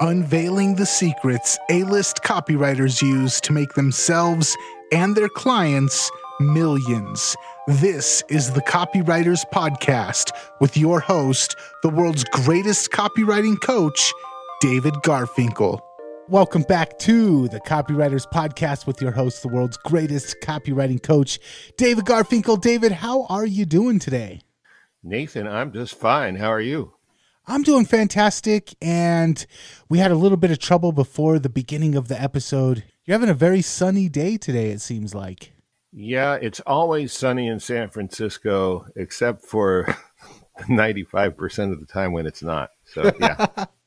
unveiling the secrets A list copywriters use to make themselves and their clients millions. This is the Copywriters Podcast with your host, the world's greatest copywriting coach, David Garfinkel. Welcome back to the Copywriters Podcast with your host, the world's greatest copywriting coach, David Garfinkel. David, how are you doing today? Nathan, I'm just fine. How are you? I'm doing fantastic. And we had a little bit of trouble before the beginning of the episode. You're having a very sunny day today, it seems like. Yeah, it's always sunny in San Francisco, except for 95% of the time when it's not. So, yeah.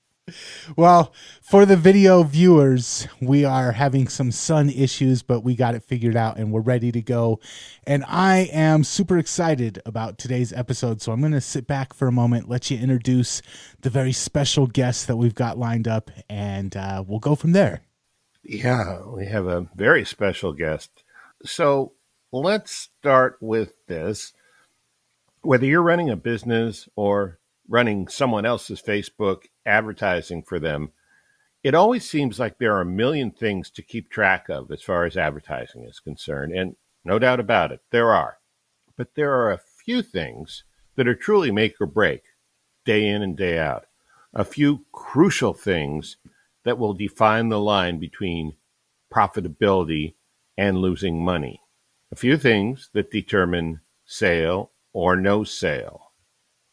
well, for the video viewers, we are having some sun issues, but we got it figured out and we're ready to go. And I am super excited about today's episode. So I'm going to sit back for a moment, let you introduce the very special guest that we've got lined up, and uh, we'll go from there. Yeah, we have a very special guest. So let's start with this. Whether you're running a business or running someone else's Facebook advertising for them, it always seems like there are a million things to keep track of as far as advertising is concerned. And no doubt about it, there are. But there are a few things that are truly make or break day in and day out. A few crucial things that will define the line between profitability and losing money. A few things that determine sale or no sale.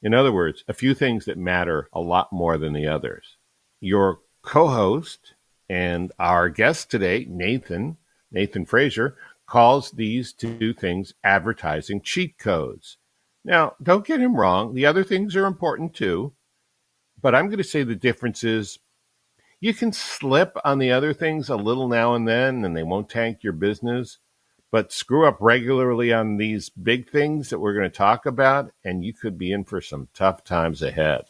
In other words, a few things that matter a lot more than the others. Your co host and our guest today, Nathan, Nathan Frazier, calls these two things advertising cheat codes. Now, don't get him wrong, the other things are important too, but I'm going to say the difference is you can slip on the other things a little now and then, and they won't tank your business but screw up regularly on these big things that we're going to talk about, and you could be in for some tough times ahead.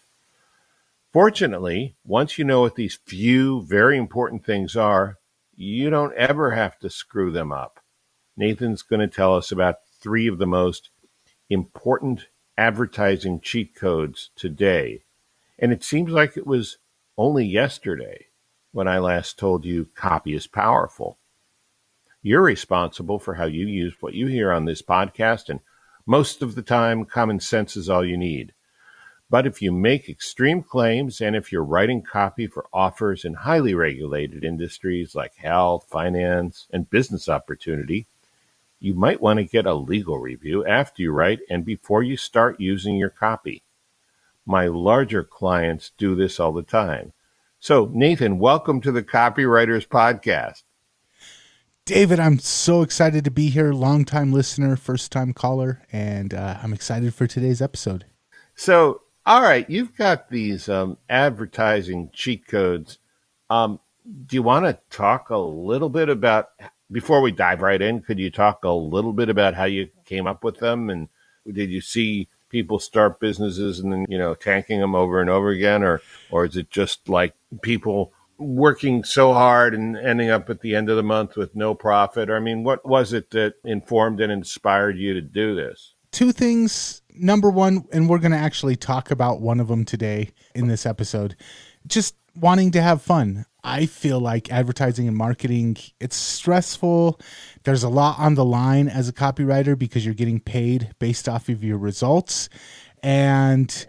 Fortunately, once you know what these few very important things are, you don't ever have to screw them up. Nathan's going to tell us about three of the most important advertising cheat codes today. And it seems like it was only yesterday when I last told you copy is powerful. You're responsible for how you use what you hear on this podcast, and most of the time, common sense is all you need. But if you make extreme claims and if you're writing copy for offers in highly regulated industries like health, finance, and business opportunity, you might want to get a legal review after you write and before you start using your copy. My larger clients do this all the time. So, Nathan, welcome to the Copywriters Podcast. David, I'm so excited to be here. Long time listener, first time caller, and uh, I'm excited for today's episode. So, all right, you've got these um, advertising cheat codes. Um, do you want to talk a little bit about, before we dive right in, could you talk a little bit about how you came up with them? And did you see people start businesses and then, you know, tanking them over and over again? Or, or is it just like people working so hard and ending up at the end of the month with no profit? I mean, what was it that informed and inspired you to do this? Two things. Number one, and we're going to actually talk about one of them today in this episode, just wanting to have fun. I feel like advertising and marketing, it's stressful. There's a lot on the line as a copywriter because you're getting paid based off of your results. And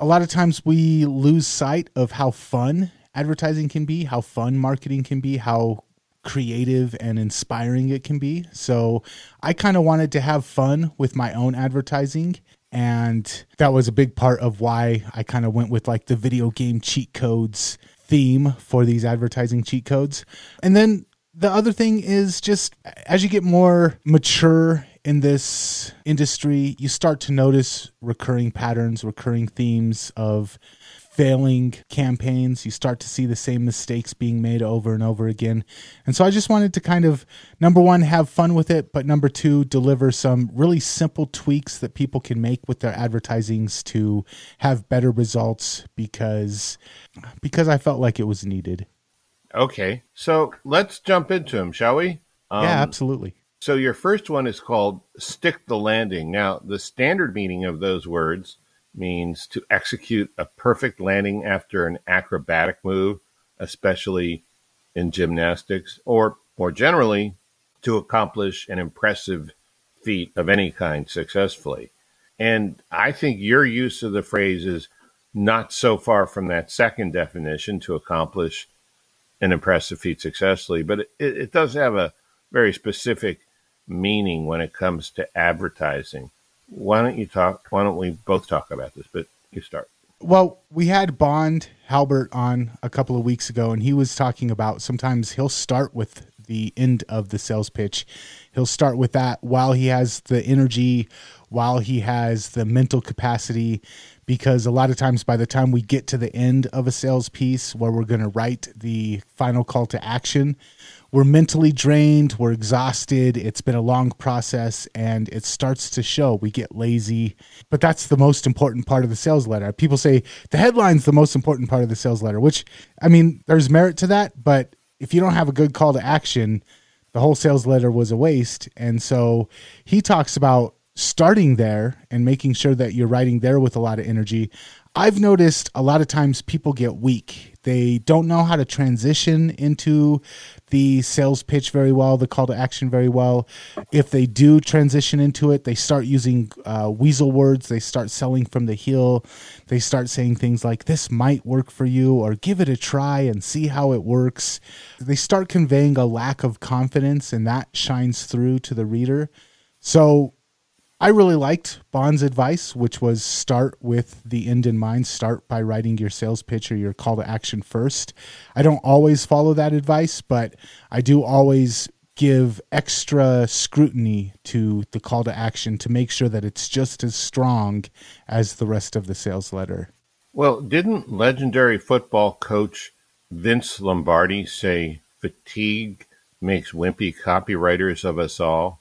a lot of times we lose sight of how fun advertising can be, how fun marketing can be, how creative and inspiring it can be. So I kind of wanted to have fun with my own advertising. And that was a big part of why I kind of went with like the video game cheat codes theme for these advertising cheat codes. And then the other thing is just as you get more mature in this industry, you start to notice recurring patterns, recurring themes of failing campaigns. You start to see the same mistakes being made over and over again. And so I just wanted to kind of, number one, have fun with it, but number two, deliver some really simple tweaks that people can make with their advertisings to have better results because because I felt like it was needed. Okay. So let's jump into them, shall we? Um, yeah, absolutely. So your first one is called stick the landing. Now, the standard meaning of those words means to execute a perfect landing after an acrobatic move, especially in gymnastics, or more generally, to accomplish an impressive feat of any kind successfully. And I think your use of the phrase is not so far from that second definition to accomplish an impressive feat successfully, but it, it does have a very specific meaning when it comes to advertising. Why don't you talk? Why don't we both talk about this? But you start. Well, we had Bond Halbert on a couple of weeks ago, and he was talking about sometimes he'll start with the end of the sales pitch. He'll start with that while he has the energy, while he has the mental capacity, because a lot of times by the time we get to the end of a sales piece where we're going to write the final call to action, we're mentally drained, we're exhausted, it's been a long process, and it starts to show. We get lazy, but that's the most important part of the sales letter. People say the headline's the most important part of the sales letter, which, I mean, there's merit to that, but if you don't have a good call to action, the whole sales letter was a waste. And so he talks about starting there and making sure that you're writing there with a lot of energy. I've noticed a lot of times people get weak. They don't know how to transition into the sales pitch very well, the call to action very well. If they do transition into it, they start using uh, weasel words. They start selling from the heel. They start saying things like, This might work for you, or give it a try and see how it works. They start conveying a lack of confidence, and that shines through to the reader. So I really liked Bond's advice, which was start with the end in mind. Start by writing your sales pitch or your call to action first. I don't always follow that advice, but I do always give extra scrutiny to the call to action to make sure that it's just as strong as the rest of the sales letter. Well, didn't legendary football coach Vince Lombardi say fatigue makes wimpy copywriters of us all?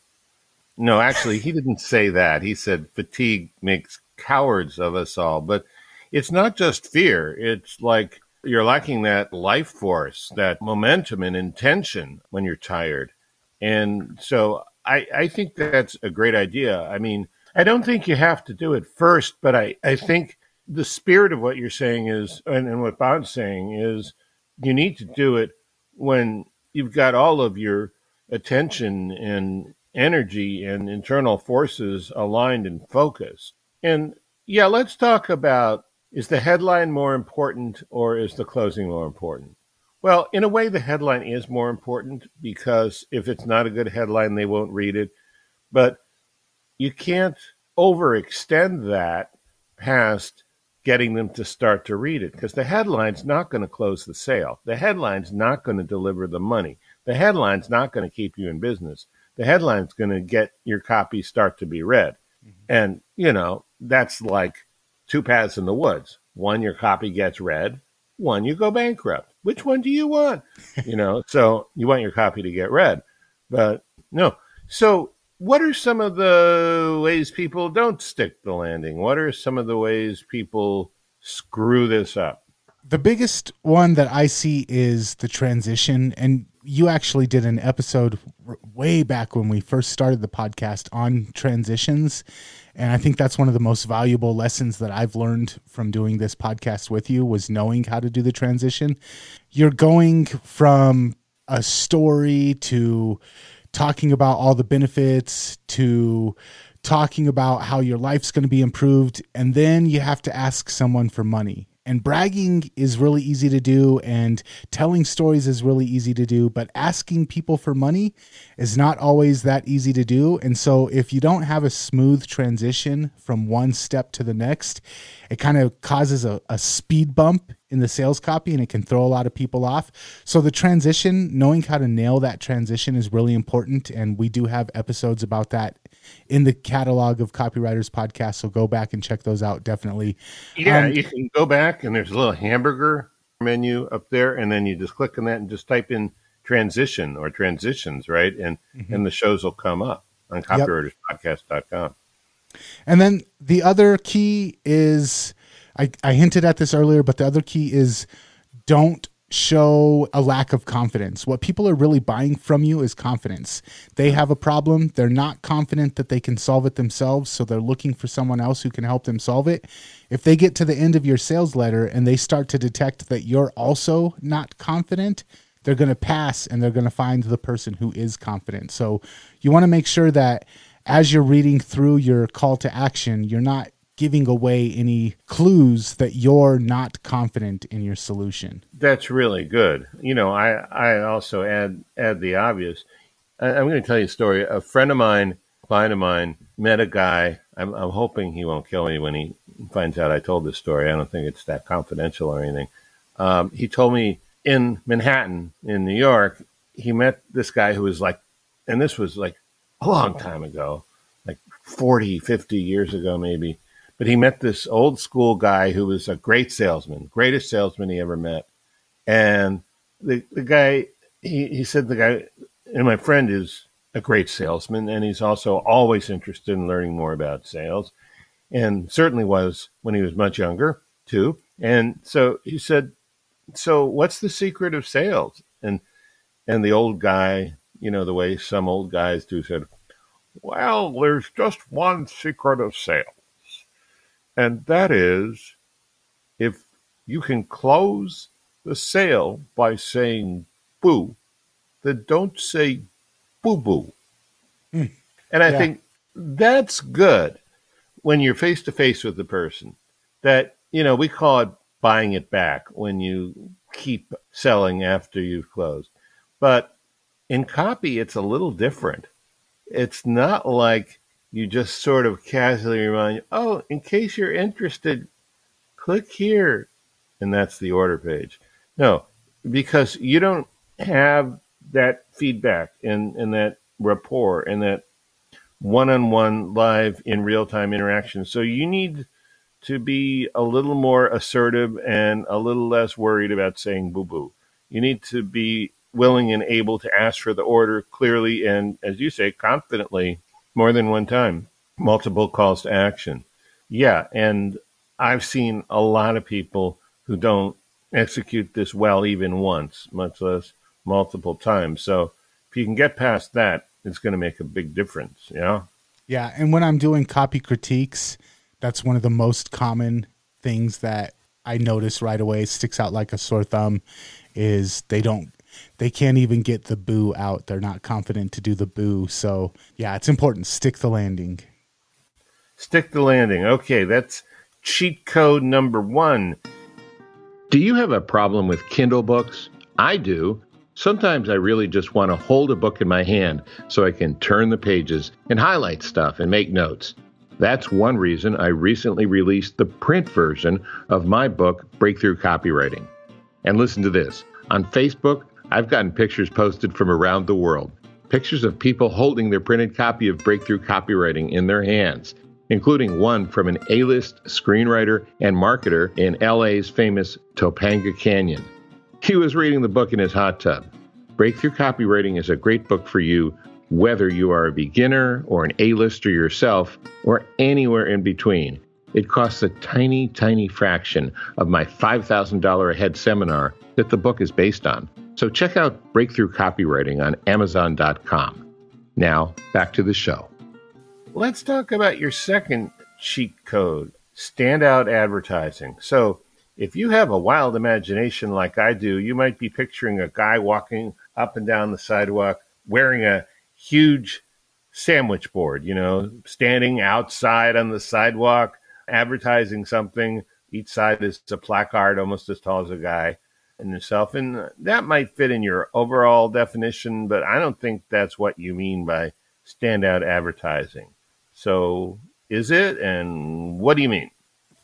No, actually, he didn't say that. He said fatigue makes cowards of us all. But it's not just fear. It's like you're lacking that life force, that momentum and intention when you're tired. And so I, I think that's a great idea. I mean, I don't think you have to do it first, but I, I think the spirit of what you're saying is, and, and what Bond's saying is, you need to do it when you've got all of your attention and energy and internal forces aligned and focused. And yeah, let's talk about is the headline more important or is the closing more important? Well, in a way, the headline is more important because if it's not a good headline, they won't read it. But you can't overextend that past getting them to start to read it because the headline's not going to close the sale. The headline's not going to deliver the money. The headline's not going to keep you in business the headline's going to get your copy start to be read. Mm-hmm. And, you know, that's like two paths in the woods. One, your copy gets read. One, you go bankrupt. Which one do you want? you know, so you want your copy to get read. But no. So, what are some of the ways people don't stick the landing? What are some of the ways people screw this up? The biggest one that I see is the transition. And you actually did an episode way back when we first started the podcast on transitions. And I think that's one of the most valuable lessons that I've learned from doing this podcast with you was knowing how to do the transition. You're going from a story to talking about all the benefits to talking about how your life's going to be improved and then you have to ask someone for money and bragging is really easy to do, and telling stories is really easy to do, but asking people for money is not always that easy to do. And so, if you don't have a smooth transition from one step to the next, it kind of causes a, a speed bump in the sales copy and it can throw a lot of people off. So, the transition, knowing how to nail that transition is really important. And we do have episodes about that in the catalog of copywriters podcast. So go back and check those out. Definitely. Yeah, um, you can go back and there's a little hamburger menu up there, and then you just click on that and just type in transition or transitions, right? And mm-hmm. and the shows will come up on copywriterspodcast.com. And then the other key is I, I hinted at this earlier, but the other key is don't show a lack of confidence. What people are really buying from you is confidence. They have a problem, they're not confident that they can solve it themselves, so they're looking for someone else who can help them solve it. If they get to the end of your sales letter and they start to detect that you're also not confident, they're going to pass and they're going to find the person who is confident. So you want to make sure that as you're reading through your call to action, you're not giving away any clues that you're not confident in your solution. That's really good. You know, I, I also add add the obvious. I, am going to tell you a story. A friend of mine, client of mine, met a guy. I'm, I'm hoping he won't kill me when he finds out I told this story. I don't think it's that confidential or anything. Um, he told me in Manhattan, in New York, he met this guy who was like, and this was like a long time ago, like 40, 50 years ago, maybe but he met this old school guy who was a great salesman, greatest salesman he ever met. And the, the guy, he, he said, the guy, and my friend is a great salesman, and he's also always interested in learning more about sales, and certainly was when he was much younger, too. And so he said, So what's the secret of sales? And and the old guy, you know, the way some old guys do, said, Well, there's just one secret of sales and that is if you can close the sale by saying boo, then don't say boo boo. Mm. And I yeah. think that's good when you're face to face with the person. That, you know, we call it buying it back when you keep selling after you've closed. But in copy, it's a little different. It's not like you just sort of casually remind you, oh, in case you're interested, click here. And that's the order page. No, because you don't have that feedback and, and that rapport and that one on one live in real time interaction. So you need to be a little more assertive and a little less worried about saying boo boo. You need to be willing and able to ask for the order clearly and, as you say, confidently more than one time, multiple calls to action. Yeah, and I've seen a lot of people who don't execute this well even once, much less multiple times. So if you can get past that, it's going to make a big difference. Yeah. Yeah, and when I'm doing copy critiques, that's one of the most common things that I notice right away sticks out like a sore thumb is they don't they can't even get the boo out. They're not confident to do the boo. So, yeah, it's important. Stick the landing. Stick the landing. Okay, that's cheat code number one. Do you have a problem with Kindle books? I do. Sometimes I really just want to hold a book in my hand so I can turn the pages and highlight stuff and make notes. That's one reason I recently released the print version of my book, Breakthrough Copywriting. And listen to this on Facebook, I've gotten pictures posted from around the world, pictures of people holding their printed copy of Breakthrough Copywriting in their hands, including one from an A list screenwriter and marketer in LA's famous Topanga Canyon. He was reading the book in his hot tub. Breakthrough Copywriting is a great book for you, whether you are a beginner or an A-lister yourself, or anywhere in between. It costs a tiny, tiny fraction of my $5,000 a head seminar that the book is based on. So check out Breakthrough Copywriting on Amazon.com. Now, back to the show. Let's talk about your second cheat code standout advertising. So, if you have a wild imagination like I do, you might be picturing a guy walking up and down the sidewalk wearing a huge sandwich board, you know, standing outside on the sidewalk advertising something. Each side is a placard almost as tall as a guy in yourself. And that might fit in your overall definition, but I don't think that's what you mean by standout advertising. So is it? And what do you mean?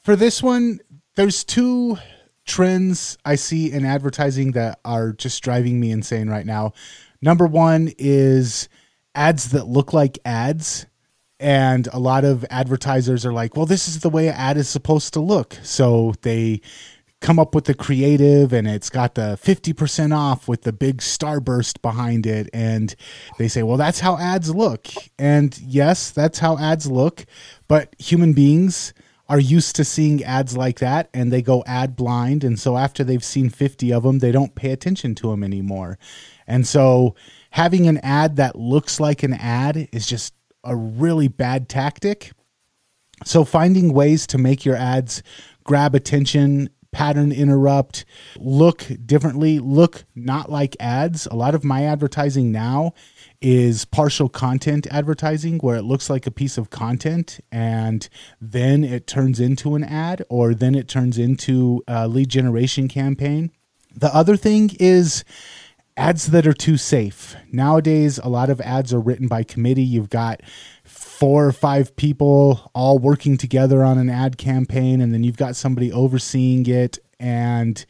For this one, there's two trends I see in advertising that are just driving me insane right now. Number one is ads that look like ads. And a lot of advertisers are like, well, this is the way an ad is supposed to look. So they come up with the creative and it's got the 50% off with the big starburst behind it and they say well that's how ads look and yes that's how ads look but human beings are used to seeing ads like that and they go ad blind. And so after they've seen 50 of them, they don't pay attention to them anymore. And so having an ad that looks like an ad is just a really bad tactic. So finding ways to make your ads grab attention pattern interrupt, look differently, look not like ads. A lot of my advertising now is partial content advertising where it looks like a piece of content and then it turns into an ad or then it turns into a lead generation campaign. The other thing is ads that are too safe. Nowadays, a lot of ads are written by committee. You've got four or five people all working together on an ad campaign, and then you've got somebody overseeing it, and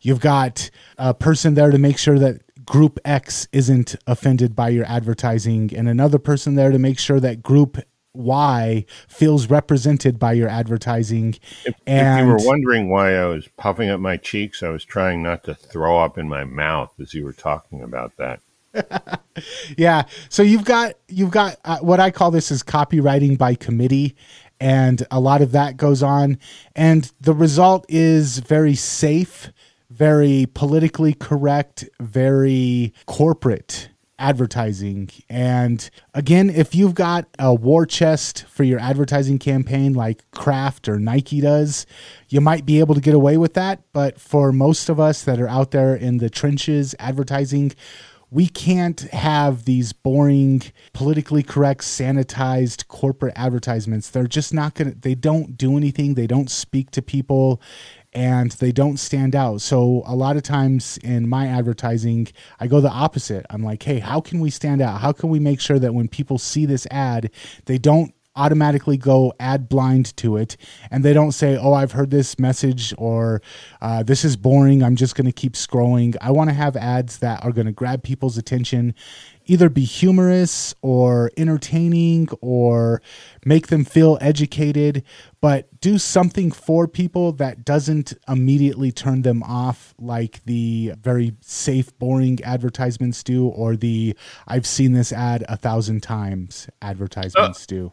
you've got a person there to make sure that group X isn't offended by your advertising, and another person there to make sure that group Y feels represented by your advertising. If, and if you were wondering why I was puffing up my cheeks, I was trying not to throw up in my mouth as you were talking about that. yeah. So you've got you've got uh, what I call this is copywriting by committee and a lot of that goes on and the result is very safe, very politically correct, very corporate advertising. And again, if you've got a war chest for your advertising campaign like Kraft or Nike does, you might be able to get away with that. But for most of us that are out there in the trenches advertising, we can't have these boring, politically correct, sanitized corporate advertisements. They're just not going to, they don't do anything. They don't speak to people and they don't stand out. So a lot of times in my advertising, I go the opposite. I'm like, hey, how can we stand out? How can we make sure that when people see this ad, they don't automatically go ad blind to it and they don't say oh i've heard this message or uh, this is boring. I'm just going to keep scrolling. I want to have ads that are going to grab people's attention either be humorous or entertaining or make them feel educated but do something for people that doesn't immediately turn them off like the very safe boring advertisements do or the i've seen this ad a thousand times advertisements uh, do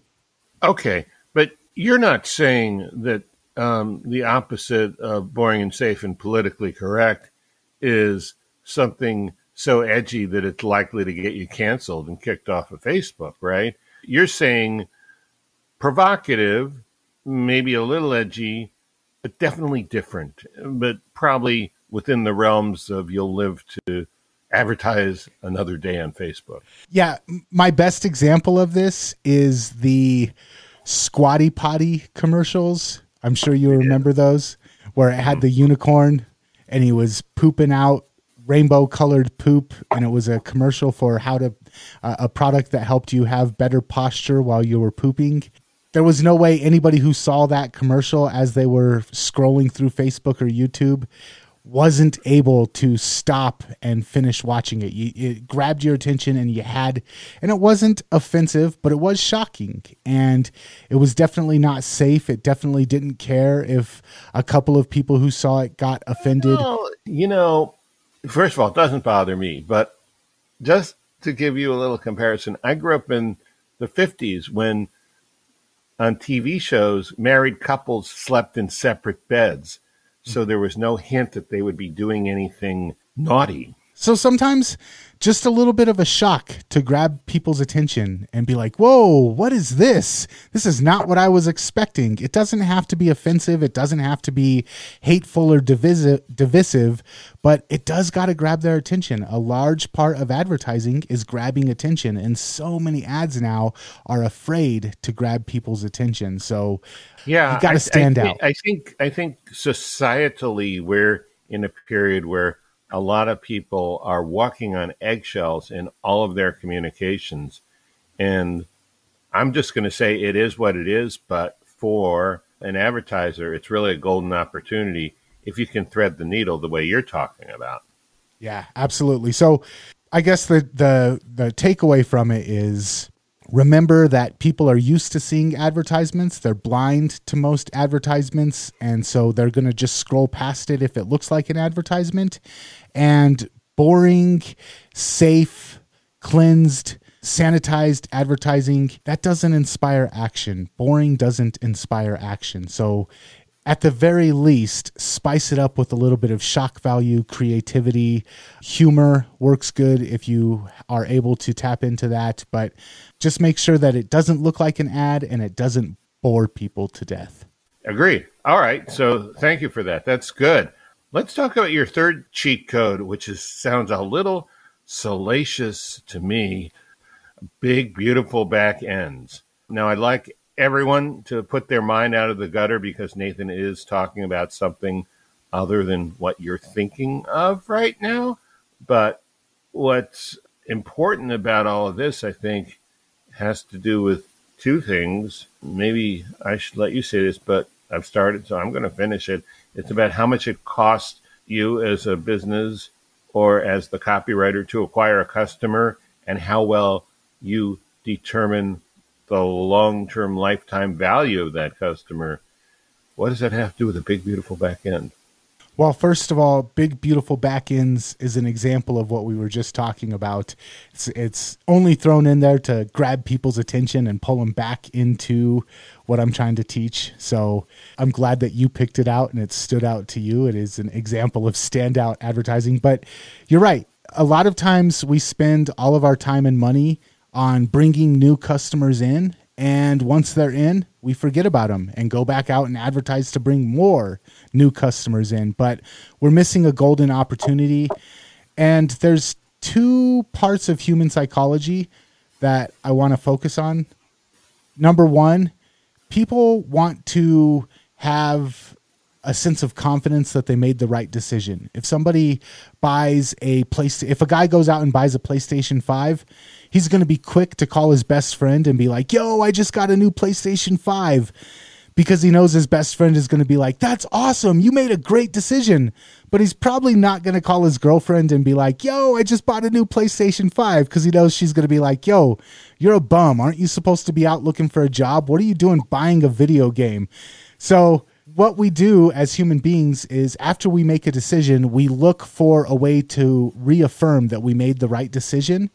Okay, but you're not saying that um, the opposite of boring and safe and politically correct is something so edgy that it's likely to get you canceled and kicked off of Facebook, right? You're saying provocative, maybe a little edgy, but definitely different, but probably within the realms of you'll live to advertise another day on Facebook. Yeah, my best example of this is the Squatty Potty commercials. I'm sure you remember those, where it had the unicorn and he was pooping out rainbow colored poop, and it was a commercial for how to uh, a product that helped you have better posture while you were pooping. There was no way anybody who saw that commercial as they were scrolling through Facebook or YouTube wasn't able to stop and finish watching it. You, it grabbed your attention and you had, and it wasn't offensive, but it was shocking. And it was definitely not safe. It definitely didn't care if a couple of people who saw it got offended. Well, you know, first of all, it doesn't bother me, but just to give you a little comparison, I grew up in the 50s when on TV shows, married couples slept in separate beds so there was no hint that they would be doing anything naughty. So sometimes just a little bit of a shock to grab people's attention and be like, whoa, what is this? This is not what I was expecting. It doesn't have to be offensive. It doesn't have to be hateful or divisive, divisive but it does got to grab their attention. A large part of advertising is grabbing attention, and so many ads now are afraid to grab people's attention. So yeah, you got to stand I, out. I think I think societally we're in a period where a lot of people are walking on eggshells in all of their communications. And I'm just going to say it is what it is, but for an advertiser, it's really a golden opportunity if you can thread the needle the way you're talking about. Yeah, absolutely. So I guess the the the takeaway from it is remember that people are used to seeing advertisements. They're blind to most advertisements. And so they're going to just scroll past it if it looks like an advertisement. And boring, safe, cleansed, sanitized advertising, that doesn't inspire action. Boring doesn't inspire action. So, at the very least, spice it up with a little bit of shock value, creativity, humor works good if you are able to tap into that. But just make sure that it doesn't look like an ad and it doesn't bore people to death. Agree. All right. So thank you for that. That's good. Let's talk about your third cheat code, which is sounds a little salacious to me. Big, beautiful back ends. Now, I'd like everyone to put their mind out of the gutter because Nathan is talking about something other than what you're thinking of right now. But what's important about all of this, I think, has to do with two things. Maybe I should let you say this, but I've started, so I'm going to finish it. It's about how much it costs you as a business or as the copywriter to acquire a customer and how well you determine the long term lifetime value of that customer. What does that have to do with a big, beautiful back end? Well, first of all, big beautiful back ends is an example of what we were just talking about. It's it's only thrown in there to grab people's attention and pull them back into what I'm trying to teach. So I'm glad that you picked it out and it stood out to you. It is an example of standout advertising. But you're right. A lot of times we spend all of our time and money on bringing new customers in and once they're in, we forget about them and go back out and advertise to bring more new customers in. But we're missing a golden opportunity. And there's two parts of human psychology that I want to focus on. Number one, people want to have a sense of confidence that they made the right decision. If somebody buys a place, if a guy goes out and buys a PlayStation 5, he's going to be quick to call his best friend and be like, yo, I just got a new PlayStation 5 because he knows his best friend is going to be like, that's awesome. You made a great decision. But he's probably not going to call his girlfriend and be like, yo, I just bought a new PlayStation 5 because he knows she's going to be like, yo, you're a bum. Aren't you supposed to be out looking for a job? What are you doing buying a video game? So, what we do as human beings is after we make a decision, we look for a way to reaffirm that we made the right decision.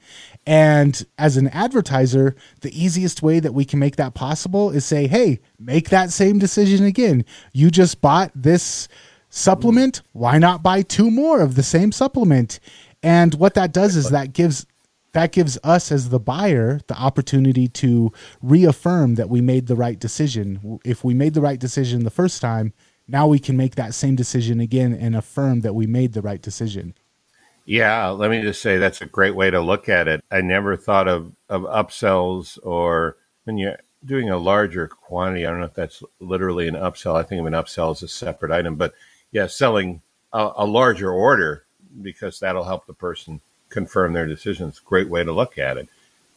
And as an advertiser, the easiest way that we can make that possible is say, hey, make that same decision again. You just bought this supplement. Why not buy two more of the same supplement? And what that does is that gives that gives us as the buyer the opportunity to reaffirm that we made the right decision. If we made the right decision the first time, now we can make that same decision again and affirm that we made the right decision. Yeah, let me just say that's a great way to look at it. I never thought of, of upsells or when you're doing a larger quantity. I don't know if that's literally an upsell. I think of an upsell as a separate item, but yeah, selling a, a larger order because that'll help the person confirm their decisions. Great way to look at it.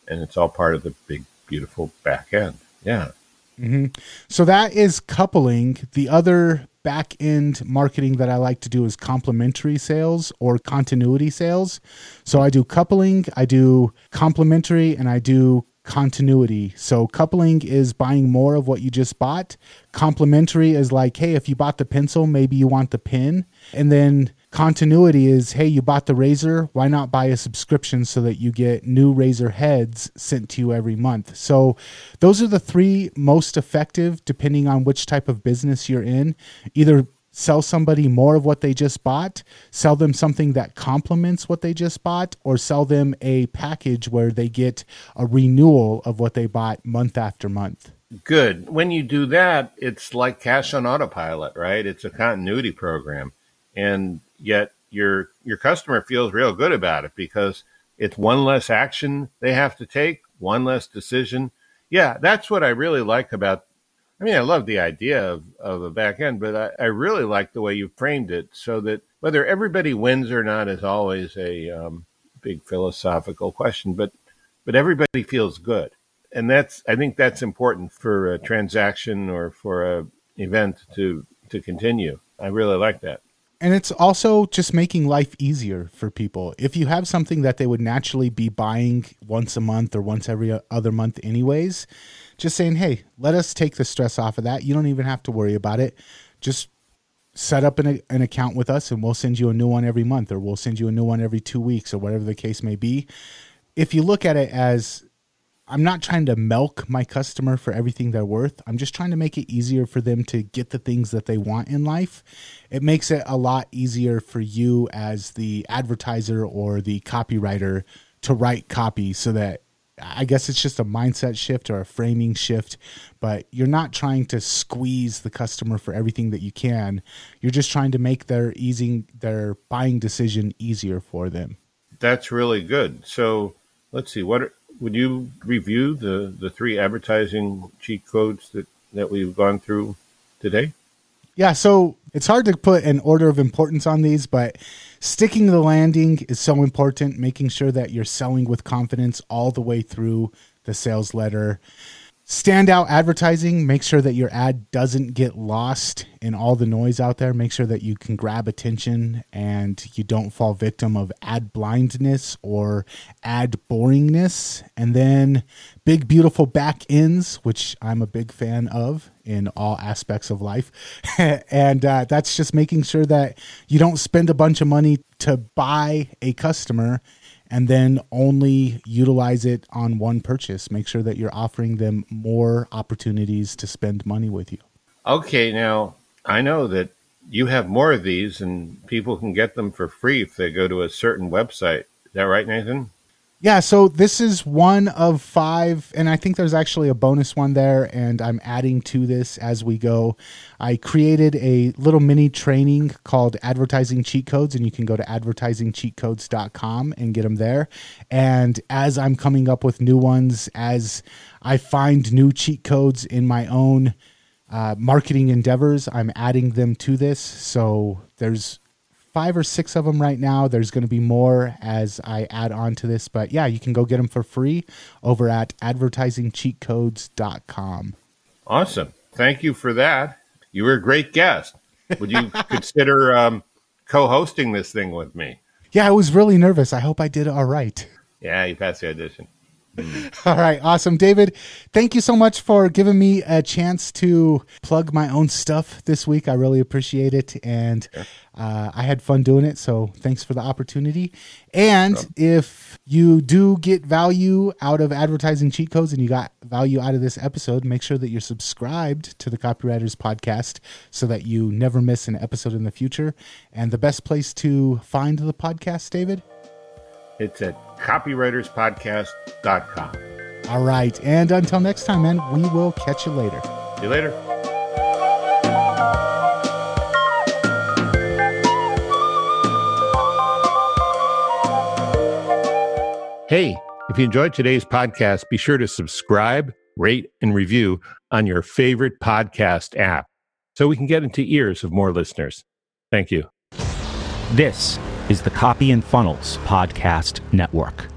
And it's all part of the big, beautiful back end. Yeah. Mm-hmm. So that is coupling. The other back end marketing that I like to do is complementary sales or continuity sales. So I do coupling, I do complementary, and I do continuity. So coupling is buying more of what you just bought. Complementary is like, hey, if you bought the pencil, maybe you want the pen. And then continuity is hey you bought the razor why not buy a subscription so that you get new razor heads sent to you every month so those are the three most effective depending on which type of business you're in either sell somebody more of what they just bought sell them something that complements what they just bought or sell them a package where they get a renewal of what they bought month after month good when you do that it's like cash on autopilot right it's a continuity program and yet your your customer feels real good about it because it's one less action they have to take, one less decision. Yeah, that's what I really like about. I mean, I love the idea of, of a back end, but I, I really like the way you framed it so that whether everybody wins or not is always a um, big philosophical question, but but everybody feels good, and that's I think that's important for a transaction or for a event to to continue. I really like that and it's also just making life easier for people. If you have something that they would naturally be buying once a month or once every other month, anyways, just saying, hey, let us take the stress off of that. You don't even have to worry about it. Just set up an, an account with us and we'll send you a new one every month or we'll send you a new one every two weeks or whatever the case may be. if you look at it as I'm not trying to milk my customer for everything they're worth. I'm just trying to make it easier for them to get the things that they want in life. It makes it a lot easier for you as the advertiser or the copywriter to write copy so that I guess it's just a mindset shift or a framing shift, but you're not trying to squeeze the customer for everything that you can. You're just trying to make their easing their buying decision easier for them. That's really good. So let's see. What are, would you review the the three advertising cheat codes that that we've gone through today? Yeah, so it's hard to put an order of importance on these, but sticking the landing is so important, making sure that you're selling with confidence all the way through the sales letter. Standout advertising, make sure that your ad doesn't get lost in all the noise out there. Make sure that you can grab attention and you don't fall victim of ad blindness or ad boringness. And then big, beautiful back ends, which I'm a big fan of in all aspects of life. and uh, that's just making sure that you don't spend a bunch of money to buy a customer and then only utilize it on one purchase. Make sure that you're offering them more opportunities to spend money with you. Okay, now I know that you have more of these and people can get them for free if they go to a certain website. Is that right, Nathan? Yeah, so this is one of five, and I think there's actually a bonus one there, and I'm adding to this as we go. I created a little mini training called Advertising Cheat Codes, and you can go to advertisingcheatcodes.com and get them there. And as I'm coming up with new ones, as I find new cheat codes in my own uh, marketing endeavors, I'm adding them to this. So there's five or six of them right now. There's going to be more as I add on to this, but yeah, you can go get them for free over at advertisingcheatcodes.com. Awesome. Thank you for that. You were a great guest. Would you consider um, co hosting this thing with me? Yeah, I was really nervous. I hope I did all right. Yeah, you passed the audition. All right, awesome. David, thank you so much for giving me a chance to plug my own stuff this week. I really appreciate it. And uh, I had fun doing it. So thanks for the opportunity. And if you do get value out of advertising cheat codes and you got value out of this episode, make sure that you're subscribed to the Copywriters Podcast so that you never miss an episode in the future. And the best place to find the podcast, David? It's at copywriterspodcast.com. All right. And until next time, man, we will catch you later. See you later. Hey, if you enjoyed today's podcast, be sure to subscribe, rate, and review on your favorite podcast app so we can get into ears of more listeners. Thank you. This is the Copy and Funnels Podcast Network.